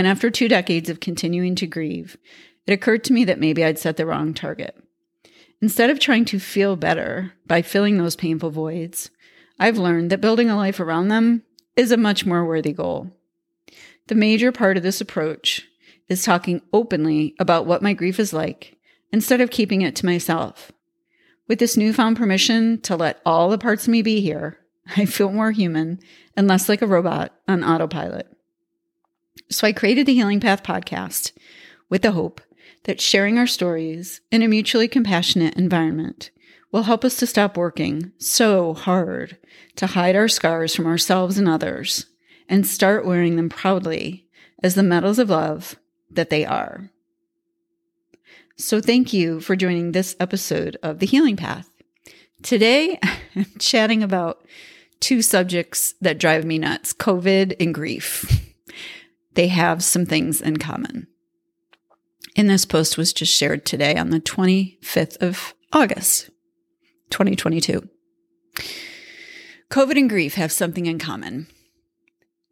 And after two decades of continuing to grieve, it occurred to me that maybe I'd set the wrong target. Instead of trying to feel better by filling those painful voids, I've learned that building a life around them is a much more worthy goal. The major part of this approach is talking openly about what my grief is like instead of keeping it to myself. With this newfound permission to let all the parts of me be here, I feel more human and less like a robot on autopilot. So I created the Healing Path podcast with the hope that sharing our stories in a mutually compassionate environment will help us to stop working so hard to hide our scars from ourselves and others and start wearing them proudly as the medals of love that they are. So, thank you for joining this episode of The Healing Path. Today, I'm chatting about two subjects that drive me nuts COVID and grief. They have some things in common. And this post was just shared today on the 25th of August, 2022. COVID and grief have something in common.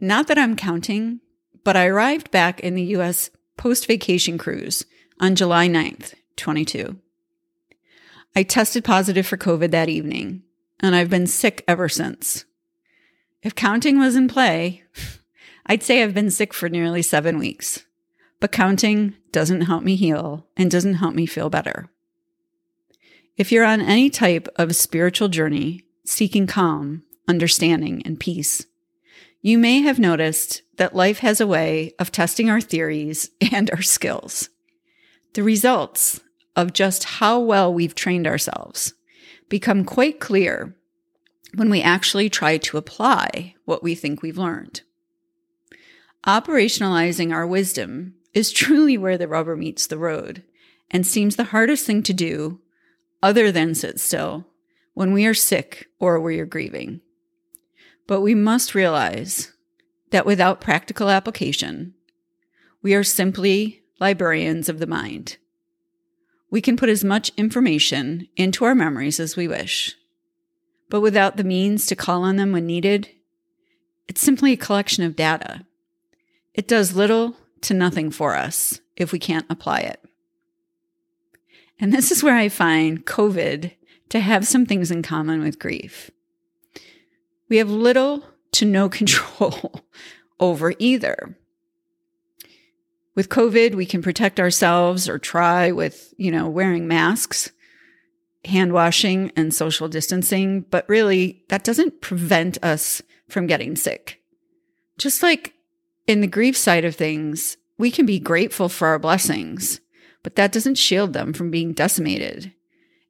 Not that I'm counting, but I arrived back in the US post vacation cruise on July 9th, 22. I tested positive for COVID that evening, and I've been sick ever since. If counting was in play, I'd say I've been sick for nearly seven weeks, but counting doesn't help me heal and doesn't help me feel better. If you're on any type of spiritual journey seeking calm, understanding, and peace, you may have noticed that life has a way of testing our theories and our skills. The results of just how well we've trained ourselves become quite clear when we actually try to apply what we think we've learned. Operationalizing our wisdom is truly where the rubber meets the road and seems the hardest thing to do other than sit still when we are sick or we are grieving. But we must realize that without practical application, we are simply librarians of the mind. We can put as much information into our memories as we wish, but without the means to call on them when needed, it's simply a collection of data. It does little to nothing for us if we can't apply it. And this is where I find COVID to have some things in common with grief. We have little to no control over either. With COVID, we can protect ourselves or try with, you know, wearing masks, hand washing, and social distancing. But really, that doesn't prevent us from getting sick. Just like in the grief side of things, we can be grateful for our blessings, but that doesn't shield them from being decimated.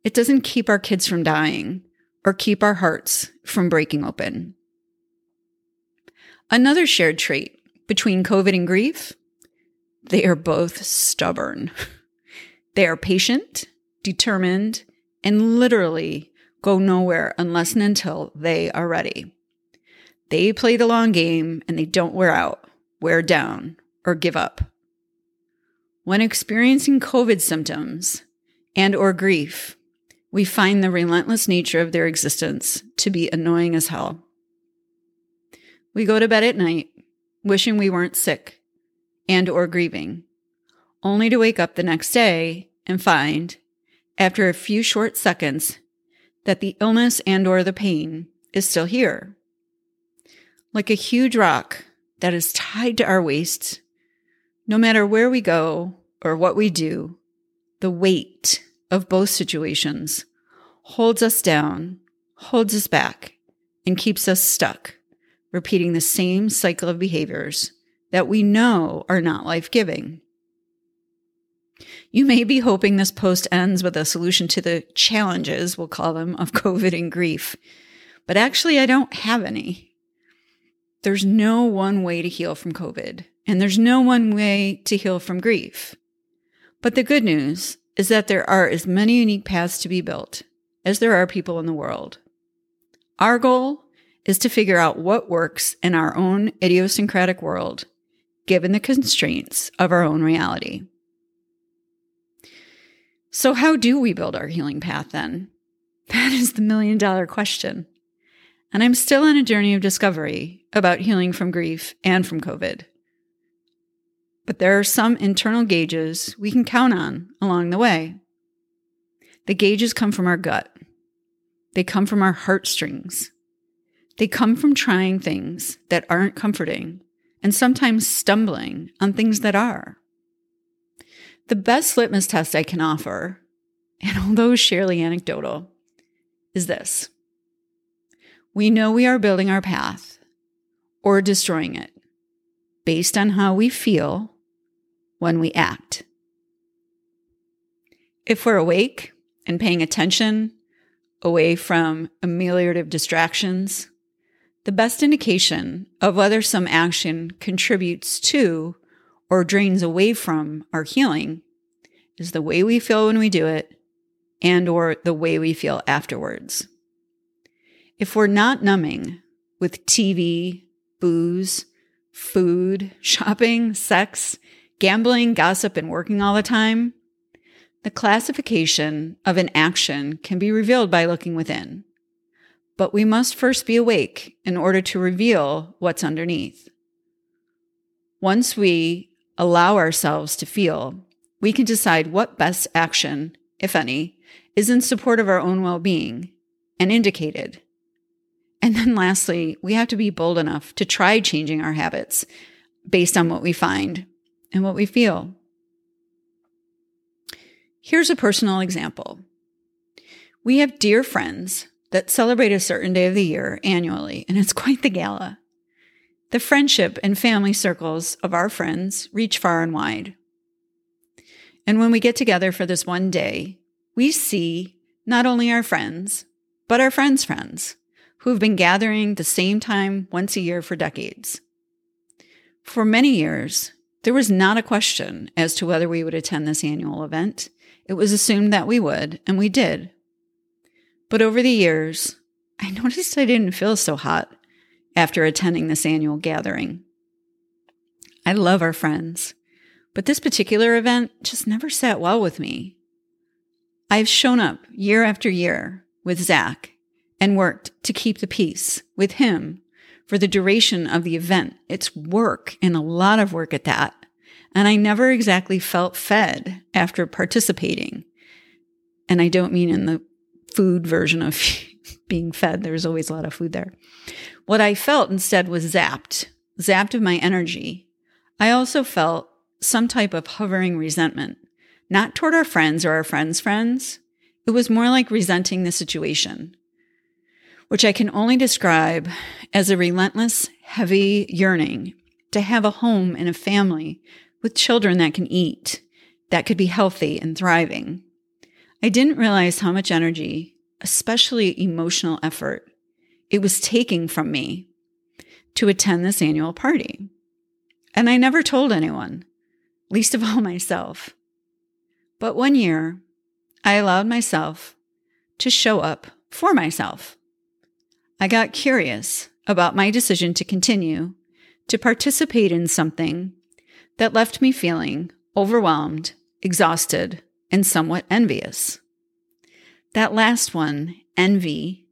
It doesn't keep our kids from dying or keep our hearts from breaking open. Another shared trait between COVID and grief they are both stubborn. They are patient, determined, and literally go nowhere unless and until they are ready. They play the long game and they don't wear out, wear down, or give up. When experiencing COVID symptoms and or grief, we find the relentless nature of their existence to be annoying as hell. We go to bed at night wishing we weren't sick and or grieving, only to wake up the next day and find after a few short seconds that the illness and or the pain is still here. Like a huge rock that is tied to our waist, no matter where we go or what we do, the weight of both situations holds us down, holds us back, and keeps us stuck, repeating the same cycle of behaviors that we know are not life giving. You may be hoping this post ends with a solution to the challenges, we'll call them, of COVID and grief. But actually, I don't have any. There's no one way to heal from COVID, and there's no one way to heal from grief. But the good news is that there are as many unique paths to be built as there are people in the world. Our goal is to figure out what works in our own idiosyncratic world, given the constraints of our own reality. So, how do we build our healing path then? That is the million dollar question. And I'm still on a journey of discovery about healing from grief and from COVID. But there are some internal gauges we can count on along the way. The gauges come from our gut, they come from our heartstrings, they come from trying things that aren't comforting and sometimes stumbling on things that are. The best litmus test I can offer, and although surely anecdotal, is this we know we are building our path or destroying it based on how we feel when we act. If we're awake and paying attention away from ameliorative distractions, the best indication of whether some action contributes to or drains away from our healing is the way we feel when we do it and or the way we feel afterwards. If we're not numbing with TV, booze, food, shopping, sex, gambling, gossip, and working all the time, the classification of an action can be revealed by looking within. But we must first be awake in order to reveal what's underneath. Once we allow ourselves to feel, we can decide what best action, if any, is in support of our own well being and indicated and then lastly, we have to be bold enough to try changing our habits based on what we find and what we feel. Here's a personal example. We have dear friends that celebrate a certain day of the year annually, and it's quite the gala. The friendship and family circles of our friends reach far and wide. And when we get together for this one day, we see not only our friends, but our friends' friends who've been gathering the same time once a year for decades. For many years, there was not a question as to whether we would attend this annual event. It was assumed that we would, and we did. But over the years, I noticed I didn't feel so hot after attending this annual gathering. I love our friends, but this particular event just never sat well with me. I've shown up year after year with Zach and worked to keep the peace with him for the duration of the event. It's work and a lot of work at that. And I never exactly felt fed after participating. And I don't mean in the food version of being fed. There's always a lot of food there. What I felt instead was zapped, zapped of my energy. I also felt some type of hovering resentment, not toward our friends or our friends' friends. It was more like resenting the situation which I can only describe as a relentless, heavy yearning to have a home and a family with children that can eat, that could be healthy and thriving. I didn't realize how much energy, especially emotional effort, it was taking from me to attend this annual party. And I never told anyone, least of all myself. But one year, I allowed myself to show up for myself. I got curious about my decision to continue to participate in something that left me feeling overwhelmed, exhausted, and somewhat envious. That last one, envy,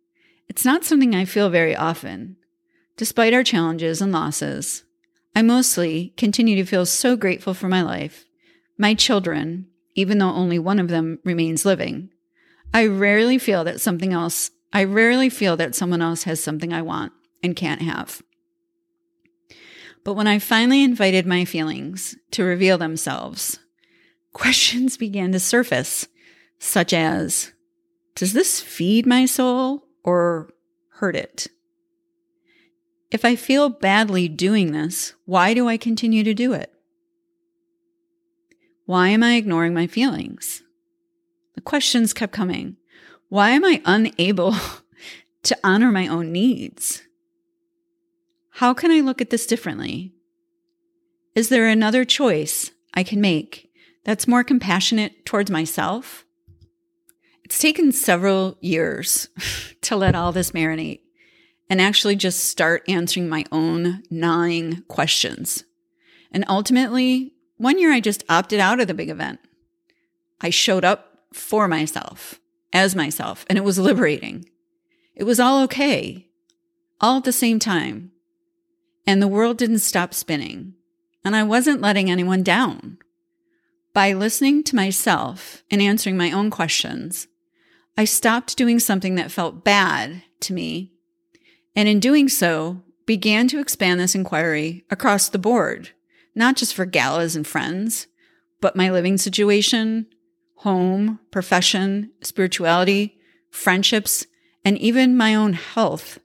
it's not something I feel very often. Despite our challenges and losses, I mostly continue to feel so grateful for my life, my children, even though only one of them remains living. I rarely feel that something else I rarely feel that someone else has something I want and can't have. But when I finally invited my feelings to reveal themselves, questions began to surface, such as Does this feed my soul or hurt it? If I feel badly doing this, why do I continue to do it? Why am I ignoring my feelings? The questions kept coming. Why am I unable to honor my own needs? How can I look at this differently? Is there another choice I can make that's more compassionate towards myself. It's taken several years to let all this marinate and actually just start answering my own gnawing questions. And ultimately, one year I just opted out of the big event. I showed up for myself, as myself, and it was liberating. It was all okay, all at the same time. And the world didn't stop spinning, and I wasn't letting anyone down. By listening to myself and answering my own questions, I stopped doing something that felt bad to me and in doing so, began to expand this inquiry across the board, not just for galas and friends, but my living situation, home, profession, spirituality, friendships, and even my own health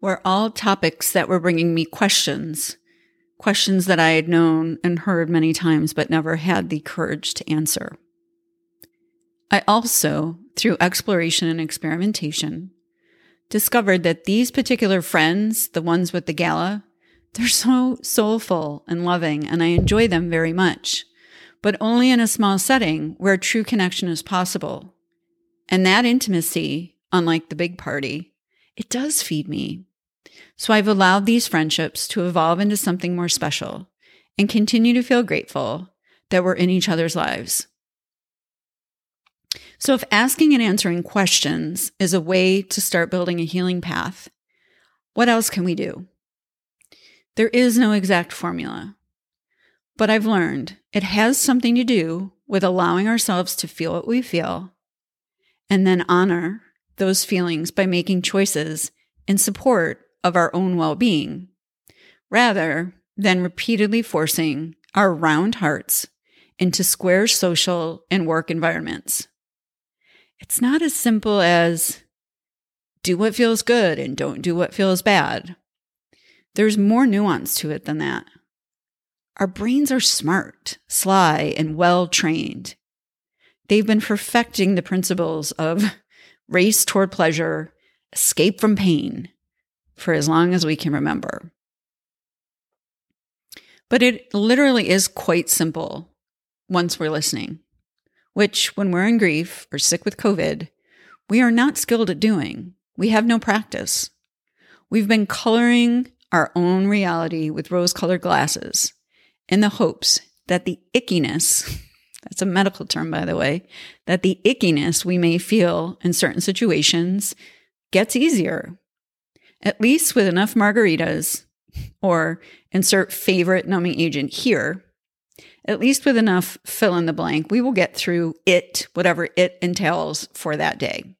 were all topics that were bringing me questions, questions that I had known and heard many times, but never had the courage to answer. I also, through exploration and experimentation, discovered that these particular friends, the ones with the gala, they're so soulful and loving, and I enjoy them very much, but only in a small setting where true connection is possible. And that intimacy, unlike the big party, it does feed me. So I've allowed these friendships to evolve into something more special and continue to feel grateful that we're in each other's lives. So, if asking and answering questions is a way to start building a healing path, what else can we do? There is no exact formula, but I've learned it has something to do with allowing ourselves to feel what we feel and then honor those feelings by making choices in support of our own well being, rather than repeatedly forcing our round hearts into square social and work environments it's not as simple as do what feels good and don't do what feels bad. There's more nuance to it than that. Our brains are smart, sly, and well trained. They've been perfecting the principles of race toward pleasure, escape from pain for as long as we can remember. But it literally is quite simple once we're listening which, when we're in grief or sick with COVID, we are not skilled at doing. We have no practice. We've been coloring our own reality with rose colored glasses in the hopes that the ickiness, that's a medical term, by the way, that the ickiness we may feel in certain situations gets easier, at least with enough margaritas or insert favorite numbing agent here at least with enough fill in the blank, we will get through it, whatever it entails for that day.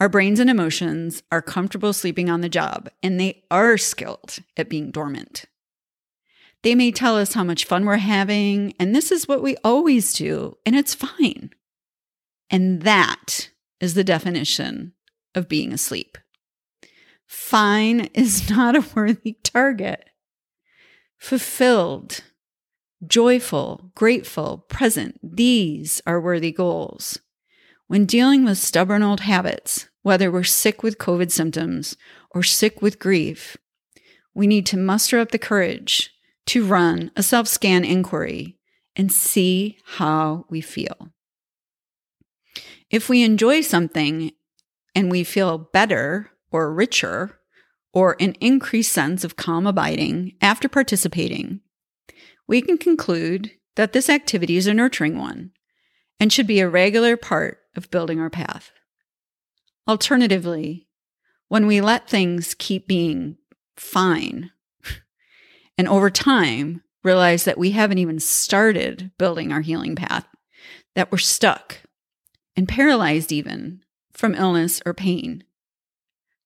Our brains and emotions are comfortable sleeping on the job, and they are skilled at being dormant. They may tell us how much fun we're having, and this is what we always do, and it's fine. And that is the definition of being asleep. Fine is not a worthy target. Fulfilled joyful, grateful, present. These are worthy goals. When dealing with stubborn old habits, whether we're sick with COVID symptoms or sick with grief, we need to muster up the courage to run a self scan inquiry and see how we feel. If we enjoy something and we feel better or richer or an increased sense of calm abiding after participating, we can conclude that this activity is a nurturing one and should be a regular part of building our path. Alternatively, when we let things keep being fine and over time realize that we haven't even started building our healing path, that we're stuck and paralyzed even from illness or pain.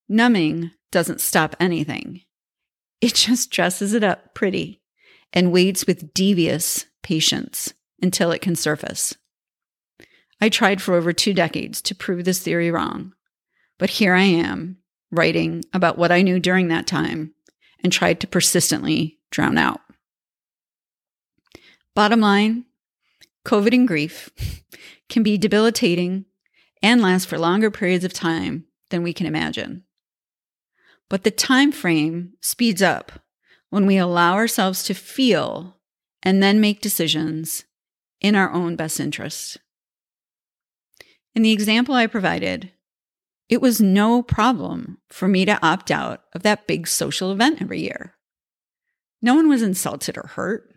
Numbing doesn't stop anything, it just dresses it up pretty and waits with devious patience until it can surface. I tried for over two decades to prove this theory wrong, but here I am writing about what I knew during that time and tried to persistently drown out. Bottom line COVID and grief can be debilitating and last for longer periods of time than we can imagine. But the time frame speeds up when we allow ourselves to feel and then make decisions in our own best interest. In the example I provided, it was no problem for me to opt out of that big social event every year. No one was insulted or hurt.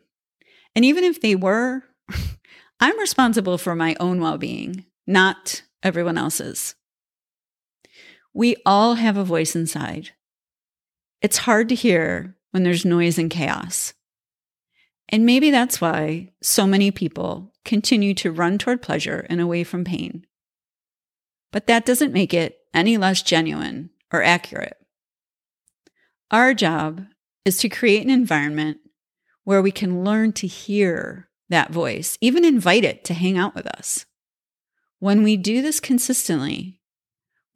And even if they were, I'm responsible for my own well being, not everyone else's. We all have a voice inside. It's hard to hear when there's noise and chaos. And maybe that's why so many people continue to run toward pleasure and away from pain. But that doesn't make it any less genuine or accurate. Our job is to create an environment where we can learn to hear that voice, even invite it to hang out with us. When we do this consistently,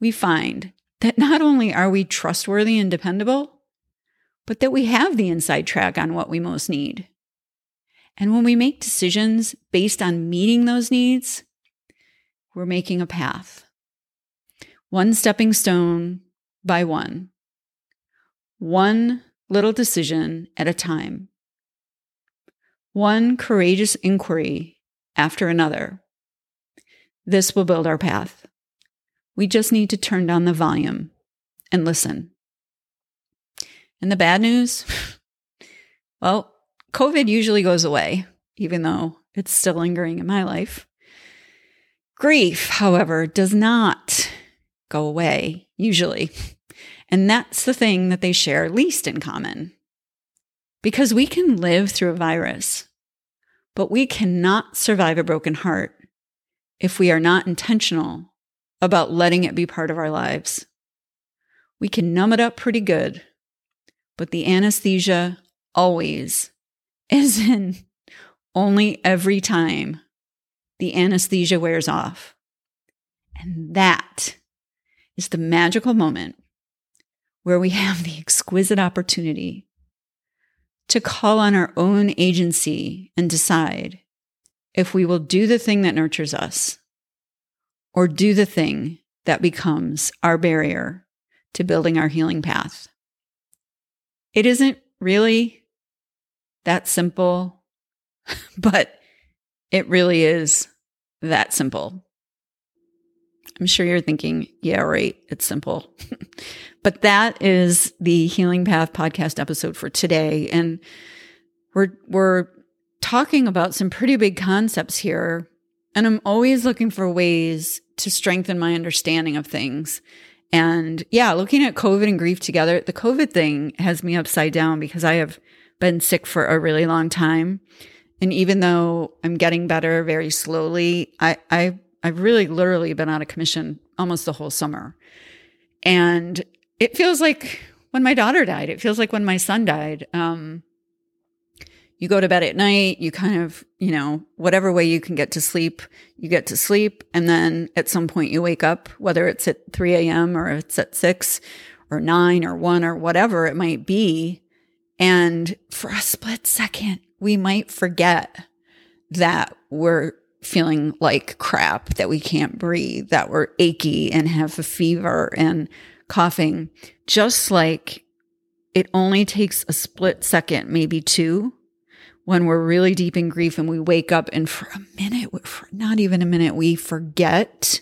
we find that not only are we trustworthy and dependable, but that we have the inside track on what we most need. And when we make decisions based on meeting those needs, we're making a path. One stepping stone by one. One little decision at a time. One courageous inquiry after another. This will build our path. We just need to turn down the volume and listen. And the bad news? well, COVID usually goes away, even though it's still lingering in my life. Grief, however, does not go away, usually. And that's the thing that they share least in common. Because we can live through a virus, but we cannot survive a broken heart if we are not intentional about letting it be part of our lives. We can numb it up pretty good, but the anesthesia always is in only every time the anesthesia wears off. And that is the magical moment where we have the exquisite opportunity to call on our own agency and decide if we will do the thing that nurtures us or do the thing that becomes our barrier to building our healing path. It isn't really that simple, but it really is that simple. I'm sure you're thinking, yeah, right, it's simple. but that is the Healing Path podcast episode for today. And we're we're talking about some pretty big concepts here. And I'm always looking for ways to strengthen my understanding of things. And yeah, looking at COVID and grief together, the COVID thing has me upside down because I have been sick for a really long time. And even though I'm getting better very slowly, I, I I've really literally been out of commission almost the whole summer. And it feels like when my daughter died, it feels like when my son died. Um, you go to bed at night, you kind of, you know, whatever way you can get to sleep, you get to sleep. And then at some point you wake up, whether it's at 3 a.m. or it's at 6 or 9 or 1 or whatever it might be. And for a split second, we might forget that we're feeling like crap, that we can't breathe, that we're achy and have a fever and coughing. Just like it only takes a split second, maybe two, when we're really deep in grief and we wake up and for a minute, for not even a minute, we forget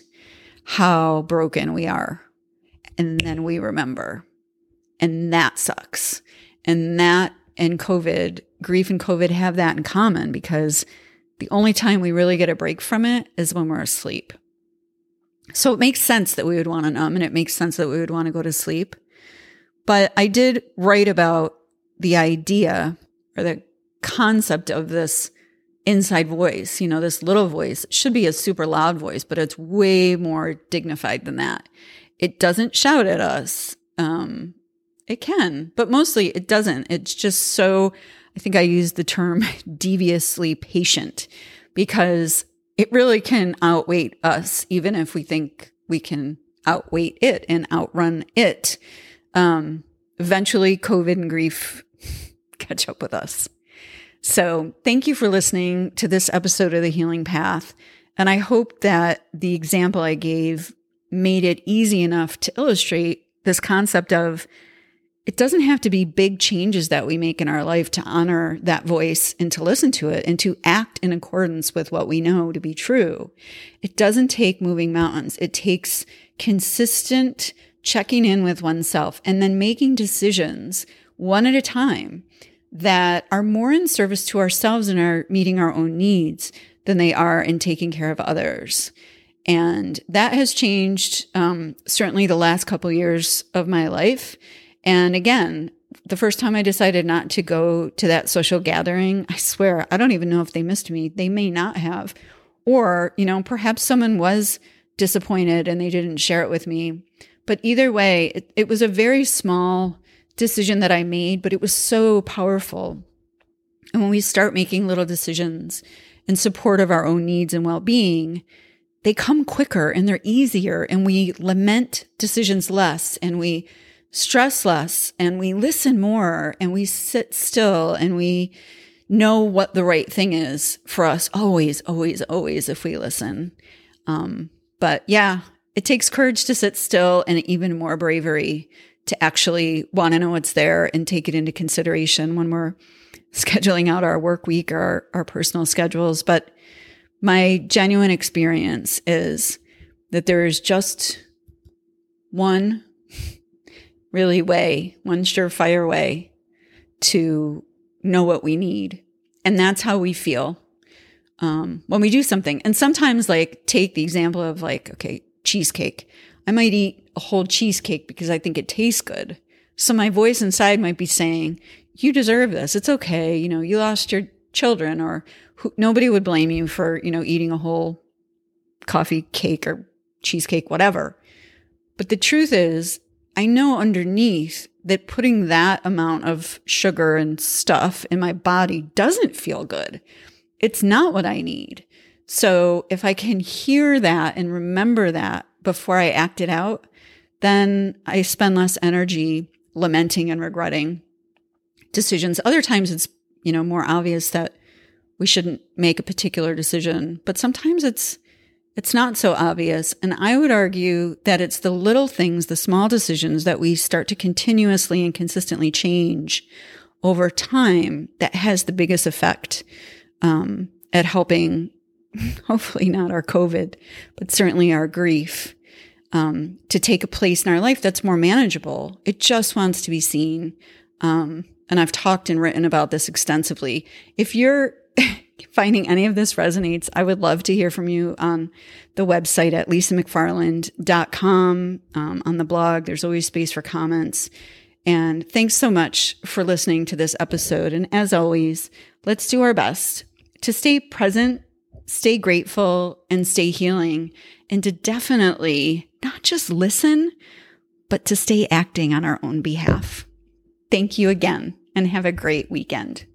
how broken we are. And then we remember. And that sucks. And that and COVID, grief and COVID have that in common because the only time we really get a break from it is when we're asleep. So it makes sense that we would want to numb and it makes sense that we would want to go to sleep. But I did write about the idea or the concept of this inside voice, you know, this little voice it should be a super loud voice, but it's way more dignified than that. It doesn't shout at us. Um, it can, but mostly it doesn't. It's just so, I think I use the term deviously patient because it really can outweigh us, even if we think we can outweigh it and outrun it. Um, eventually, COVID and grief catch up with us. So, thank you for listening to this episode of The Healing Path. And I hope that the example I gave made it easy enough to illustrate this concept of it doesn't have to be big changes that we make in our life to honor that voice and to listen to it and to act in accordance with what we know to be true. It doesn't take moving mountains. It takes consistent checking in with oneself and then making decisions one at a time that are more in service to ourselves and are meeting our own needs than they are in taking care of others. And that has changed um, certainly the last couple years of my life. And again, the first time I decided not to go to that social gathering, I swear, I don't even know if they missed me. They may not have. Or, you know, perhaps someone was disappointed and they didn't share it with me. But either way, it, it was a very small decision that I made, but it was so powerful. And when we start making little decisions in support of our own needs and well being, they come quicker and they're easier, and we lament decisions less and we stress less and we listen more and we sit still and we know what the right thing is for us always, always, always if we listen. Um, but yeah, it takes courage to sit still and even more bravery to actually want to know what's there and take it into consideration when we're scheduling out our work week or our, our personal schedules. But my genuine experience is that there is just one really way, one surefire way to know what we need. And that's how we feel um, when we do something. And sometimes, like, take the example of, like, okay, cheesecake. I might eat a whole cheesecake because I think it tastes good. So my voice inside might be saying, you deserve this. It's okay. You know, you lost your children or who, nobody would blame you for, you know, eating a whole coffee cake or cheesecake, whatever. But the truth is, I know underneath that putting that amount of sugar and stuff in my body doesn't feel good. It's not what I need. So if I can hear that and remember that before I act it out, then I spend less energy lamenting and regretting decisions. Other times it's, you know, more obvious that we shouldn't make a particular decision, but sometimes it's it's not so obvious. And I would argue that it's the little things, the small decisions that we start to continuously and consistently change over time that has the biggest effect um, at helping, hopefully not our COVID, but certainly our grief um, to take a place in our life that's more manageable. It just wants to be seen. Um, and I've talked and written about this extensively. If you're finding any of this resonates, I would love to hear from you on the website at lisamcfarland.com. Um, on the blog, there's always space for comments. And thanks so much for listening to this episode. And as always, let's do our best to stay present, stay grateful, and stay healing, and to definitely not just listen, but to stay acting on our own behalf. Thank you again and have a great weekend.